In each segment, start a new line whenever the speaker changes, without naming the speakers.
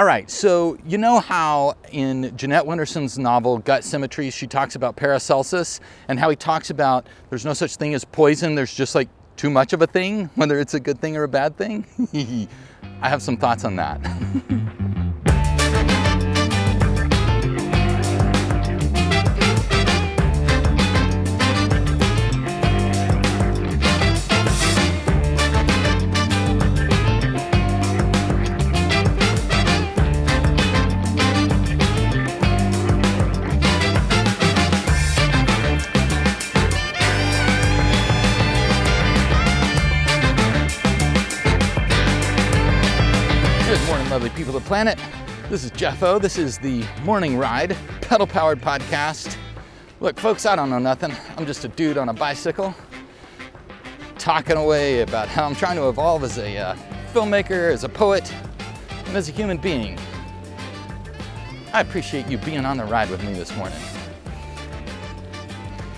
All right, so you know how in Jeanette Winterson's novel Gut Symmetry, she talks about Paracelsus and how he talks about there's no such thing as poison, there's just like too much of a thing, whether it's a good thing or a bad thing? I have some thoughts on that. planet. This is Jeff O. This is the Morning Ride, pedal powered podcast. Look, folks, I don't know nothing. I'm just a dude on a bicycle talking away about how I'm trying to evolve as a uh, filmmaker, as a poet, and as a human being. I appreciate you being on the ride with me this morning.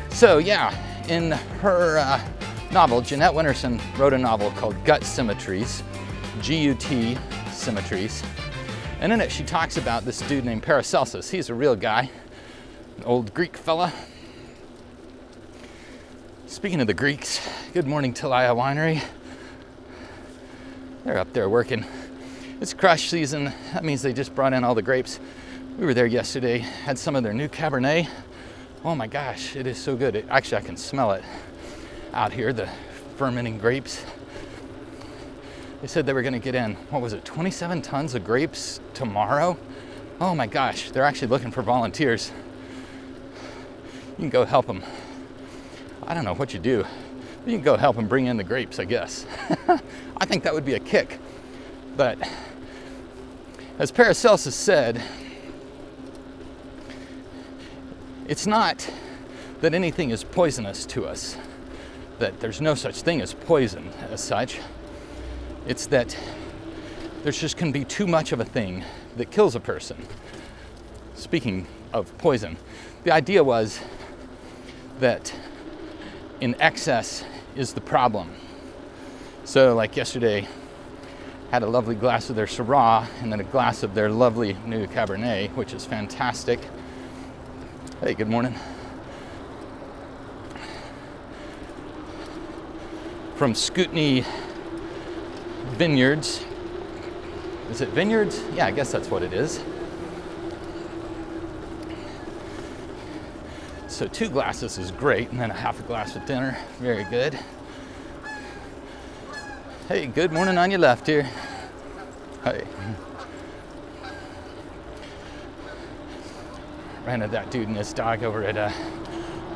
So, yeah, in her uh, novel, Jeanette Winterson wrote a novel called Gut Symmetries, G U T Symmetries. And in it, she talks about this dude named Paracelsus. He's a real guy, an old Greek fella. Speaking of the Greeks, good morning, Talia Winery. They're up there working. It's crush season. That means they just brought in all the grapes. We were there yesterday, had some of their new Cabernet. Oh my gosh, it is so good. It, actually, I can smell it out here, the fermenting grapes. They said they were going to get in, what was it, 27 tons of grapes tomorrow? Oh my gosh, they're actually looking for volunteers. You can go help them. I don't know what you do. You can go help them bring in the grapes, I guess. I think that would be a kick. But as Paracelsus said, it's not that anything is poisonous to us, that there's no such thing as poison as such. It's that there's just can be too much of a thing that kills a person. Speaking of poison, the idea was that in excess is the problem. So, like yesterday, had a lovely glass of their Syrah and then a glass of their lovely new Cabernet, which is fantastic. Hey, good morning. From Scootney Vineyards. Is it vineyards? Yeah, I guess that's what it is. So two glasses is great, and then a half a glass with dinner. Very good. Hey, good morning on your left here. Hey. Ran into that dude and his dog over at uh,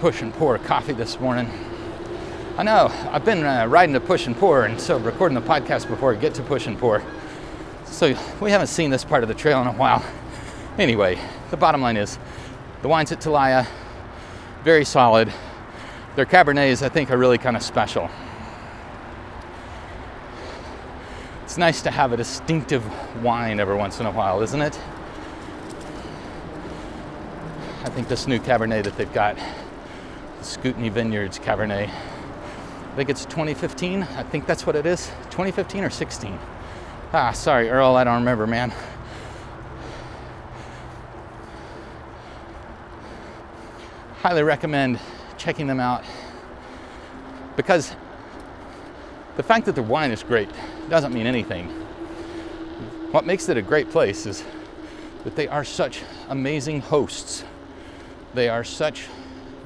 Push and Pour Coffee this morning. I know, I've been uh, riding to Push and Pour, and so recording the podcast before I get to Push and Pour. So we haven't seen this part of the trail in a while. Anyway, the bottom line is the wines at Talia, very solid. Their Cabernets, I think, are really kind of special. It's nice to have a distinctive wine every once in a while, isn't it? I think this new Cabernet that they've got, the Scootney Vineyards Cabernet, I think it's 2015. I think that's what it is. 2015 or 16. Ah, sorry, Earl, I don't remember, man. Highly recommend checking them out because the fact that the wine is great doesn't mean anything. What makes it a great place is that they are such amazing hosts. They are such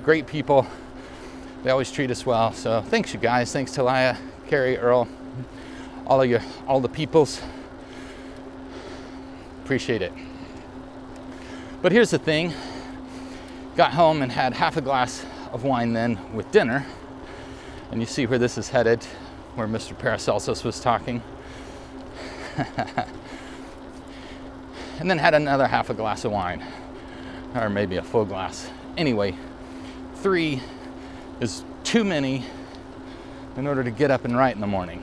great people. They always treat us well. So thanks, you guys. Thanks, Talia, Carrie, Earl, all of you, all the peoples. Appreciate it. But here's the thing got home and had half a glass of wine then with dinner. And you see where this is headed, where Mr. Paracelsus was talking. and then had another half a glass of wine, or maybe a full glass. Anyway, three is too many in order to get up and write in the morning.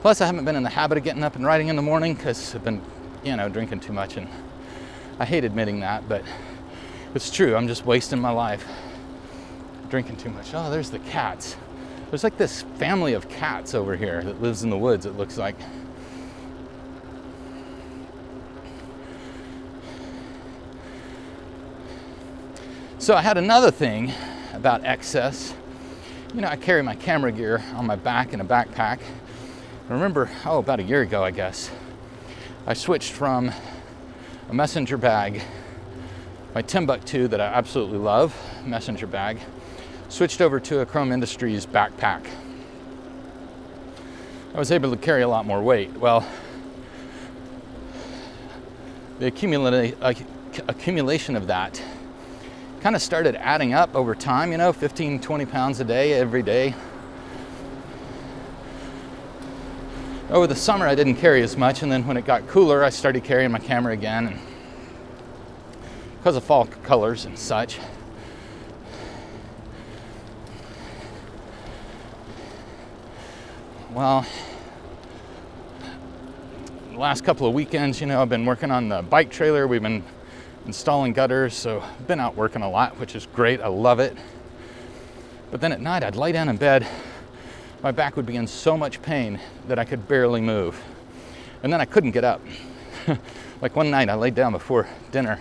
Plus, I haven't been in the habit of getting up and writing in the morning because I've been, you know, drinking too much. And I hate admitting that, but it's true. I'm just wasting my life drinking too much. Oh, there's the cats. There's like this family of cats over here that lives in the woods, it looks like. So I had another thing about excess. You know, I carry my camera gear on my back in a backpack. I remember, oh, about a year ago, I guess, I switched from a messenger bag, my Timbuk2 that I absolutely love, messenger bag, switched over to a Chrome Industries backpack. I was able to carry a lot more weight. Well, the accumulation of that kind of started adding up over time, you know, 15, 20 pounds a day, every day. Over the summer, I didn't carry as much, and then when it got cooler, I started carrying my camera again. And because of fall colors and such. Well, the last couple of weekends, you know, I've been working on the bike trailer. We've been installing gutters, so I've been out working a lot, which is great. I love it. But then at night, I'd lay down in bed. My back would be in so much pain that I could barely move. And then I couldn't get up. like one night, I laid down before dinner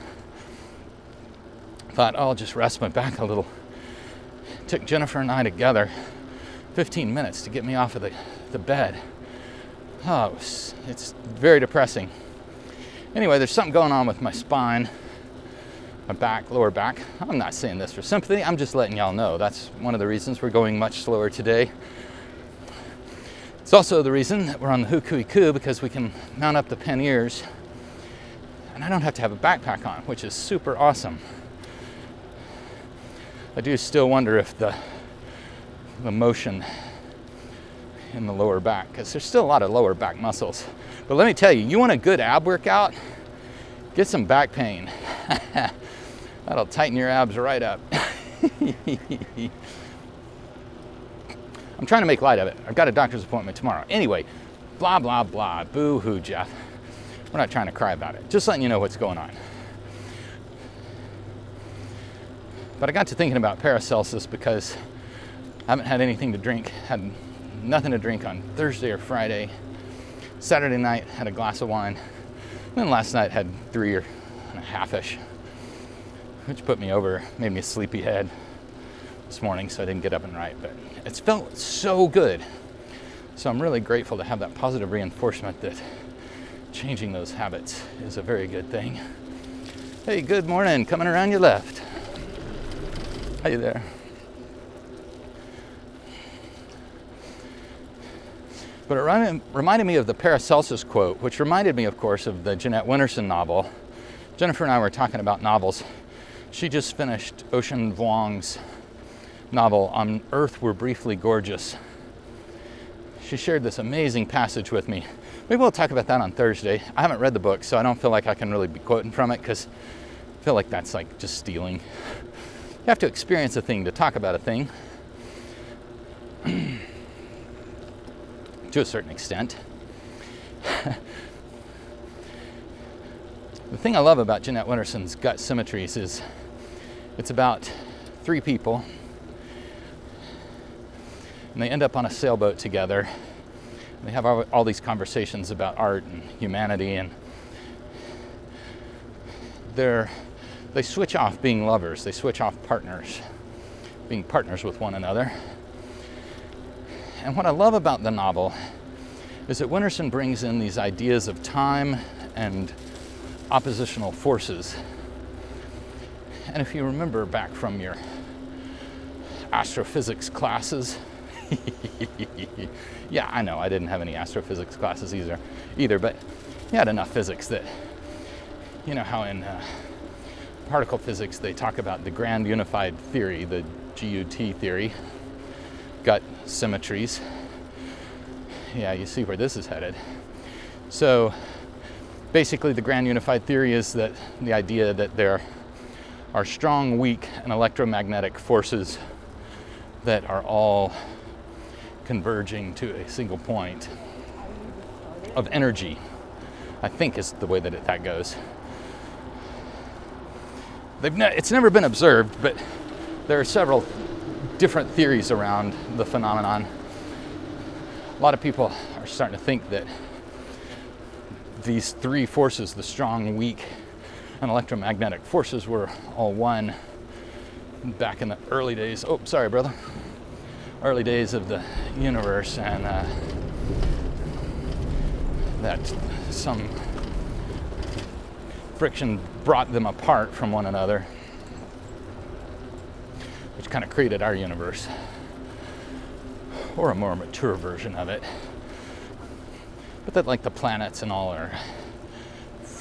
thought, oh, I'll just rest my back a little. It took Jennifer and I together 15 minutes to get me off of the, the bed. Oh, it's very depressing. Anyway, there's something going on with my spine, my back, lower back. I'm not saying this for sympathy, I'm just letting y'all know. That's one of the reasons we're going much slower today. It's also the reason that we're on the Hukuiku because we can mount up the panniers and I don't have to have a backpack on, which is super awesome. I do still wonder if the the motion in the lower back because there's still a lot of lower back muscles. But let me tell you, you want a good ab workout? Get some back pain. That'll tighten your abs right up. I'm trying to make light of it. I've got a doctor's appointment tomorrow. Anyway, blah, blah, blah. Boo hoo, Jeff. We're not trying to cry about it. Just letting you know what's going on. But I got to thinking about Paracelsus because I haven't had anything to drink, had nothing to drink on Thursday or Friday. Saturday night, had a glass of wine. And then last night, had three or and a half ish, which put me over, made me a sleepy head this morning, so I didn't get up and write. But it's felt so good. So I'm really grateful to have that positive reinforcement that changing those habits is a very good thing. Hey, good morning. Coming around your left. Hey there. But it reminded me of the Paracelsus quote, which reminded me, of course, of the Jeanette Winterson novel. Jennifer and I were talking about novels. She just finished Ocean Vuong's novel, On Earth We're Briefly Gorgeous. She shared this amazing passage with me. Maybe we'll talk about that on Thursday. I haven't read the book, so I don't feel like I can really be quoting from it because I feel like that's like just stealing. You have to experience a thing to talk about a thing to a certain extent. the thing I love about Jeanette Winterson's Gut Symmetries is it's about three people and they end up on a sailboat together. They have all, all these conversations about art and humanity and they're they switch off being lovers, they switch off partners, being partners with one another. And what I love about the novel is that Winterson brings in these ideas of time and oppositional forces. And if you remember back from your astrophysics classes, yeah, I know I didn't have any astrophysics classes either, either, but you had enough physics that you know how in uh, particle physics, they talk about the grand unified theory, the GUT theory, gut symmetries. Yeah, you see where this is headed. So basically, the grand unified theory is that the idea that there are strong, weak, and electromagnetic forces that are all converging to a single point of energy, I think is the way that it, that goes. Ne- it's never been observed, but there are several different theories around the phenomenon. A lot of people are starting to think that these three forces, the strong, weak, and electromagnetic forces, were all one back in the early days. Oh, sorry, brother. Early days of the universe, and uh, that some friction brought them apart from one another, which kind of created our universe, or a more mature version of it. But that, like the planets and all, are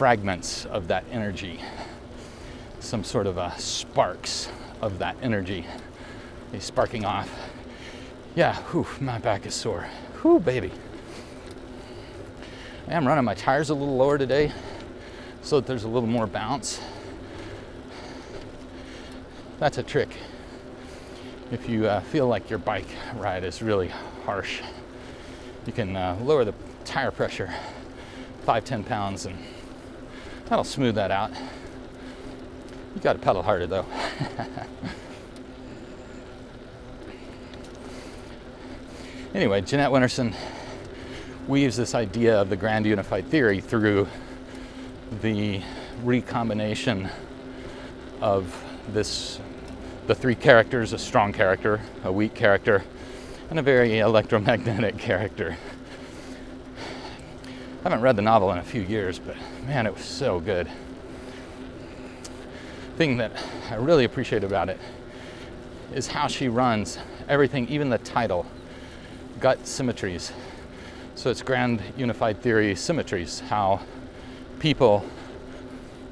fragments of that energy, some sort of uh, sparks of that energy, He's sparking off. Yeah, whew, my back is sore. Whew, baby. I am running my tires a little lower today so that there's a little more bounce. That's a trick. If you uh, feel like your bike ride is really harsh, you can uh, lower the tire pressure five, ten pounds, and that'll smooth that out. You got to pedal harder though. anyway, Jeanette Winterson weaves this idea of the grand unified theory through the recombination of this the three characters a strong character a weak character and a very electromagnetic character i haven't read the novel in a few years but man it was so good. Thing that i really appreciate about it is how she runs everything even the title gut symmetries. So it's grand unified theory symmetries how people,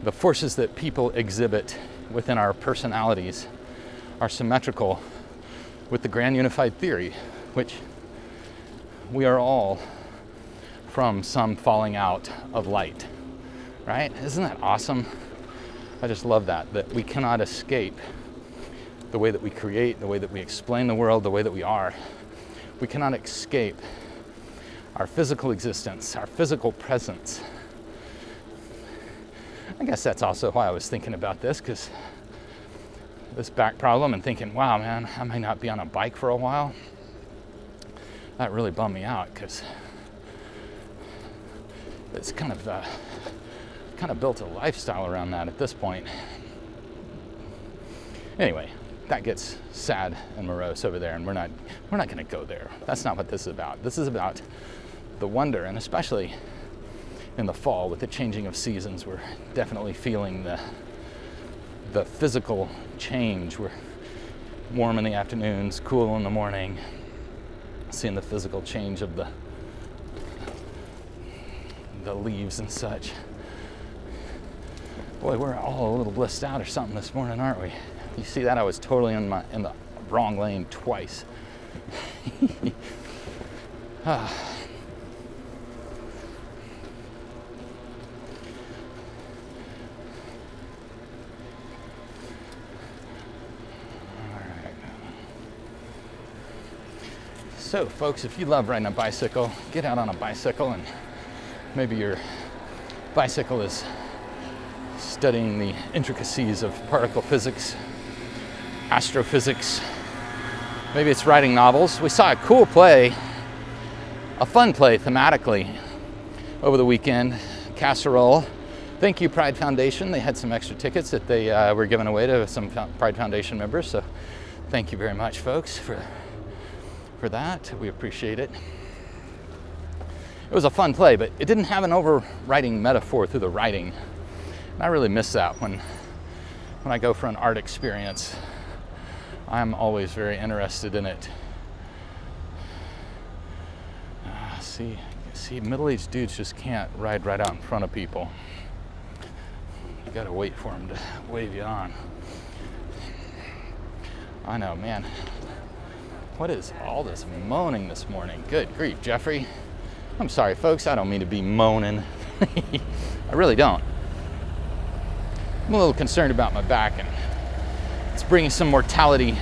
the forces that people exhibit within our personalities, are symmetrical with the grand unified theory, which we are all from some falling out of light. Right? Isn't that awesome? I just love that, that we cannot escape the way that we create, the way that we explain the world, the way that we are. We cannot escape our physical existence, our physical presence I guess that's also why I was thinking about this because this back problem and thinking, wow, man, I might not be on a bike for a while. That really bummed me out because it's kind of uh, kind of built a lifestyle around that at this point. Anyway, that gets sad and morose over there, and we're not we're not going to go there. That's not what this is about. This is about the wonder, and especially in the fall with the changing of seasons. We're definitely feeling the the physical change. We're warm in the afternoons, cool in the morning, seeing the physical change of the the leaves and such. Boy, we're all a little blissed out or something this morning, aren't we? You see that? I was totally in my in the wrong lane twice. ah. So, folks, if you love riding a bicycle, get out on a bicycle and maybe your bicycle is studying the intricacies of particle physics, astrophysics. Maybe it's writing novels. We saw a cool play, a fun play thematically over the weekend, Casserole. Thank you, Pride Foundation. They had some extra tickets that they uh, were giving away to some Pride Foundation members. So, thank you very much, folks, for for that. We appreciate it. It was a fun play, but it didn't have an overriding metaphor through the writing. And I really miss that when when I go for an art experience. I'm always very interested in it. Uh, see, see, middle-aged dudes just can't ride right out in front of people. You gotta wait for them to wave you on. I know, man. What is all this moaning this morning? Good grief, Jeffrey. I'm sorry, folks. I don't mean to be moaning. I really don't. I'm a little concerned about my back, and it's bringing some mortality.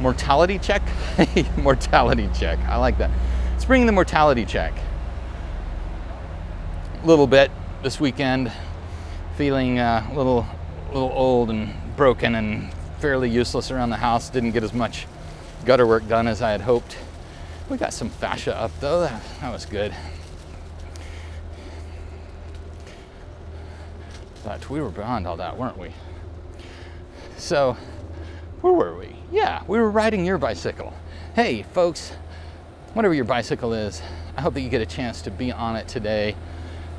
Mortality check? mortality check. I like that. It's bringing the mortality check. A little bit this weekend, feeling uh, a little, little old and broken and fairly useless around the house. Didn't get as much gutter work done as I had hoped. We got some fascia up though, that, that was good. But we were beyond all that, weren't we? So, where were we? Yeah, we were riding your bicycle. Hey, folks, whatever your bicycle is, I hope that you get a chance to be on it today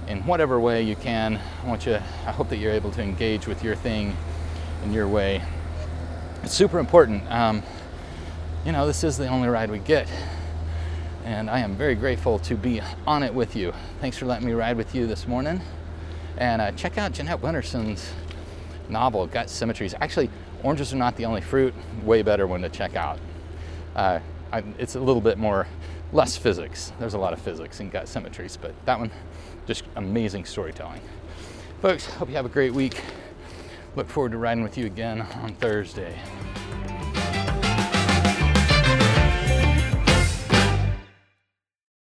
in whatever way you can. I want you, I hope that you're able to engage with your thing in your way. It's super important. Um, you know, this is the only ride we get. And I am very grateful to be on it with you. Thanks for letting me ride with you this morning. And uh, check out Jeanette Winterson's novel, Gut Symmetries. Actually, oranges are not the only fruit. Way better one to check out. Uh, I, it's a little bit more, less physics. There's a lot of physics in Gut Symmetries, but that one, just amazing storytelling. Folks, hope you have a great week. Look forward to riding with you again on Thursday.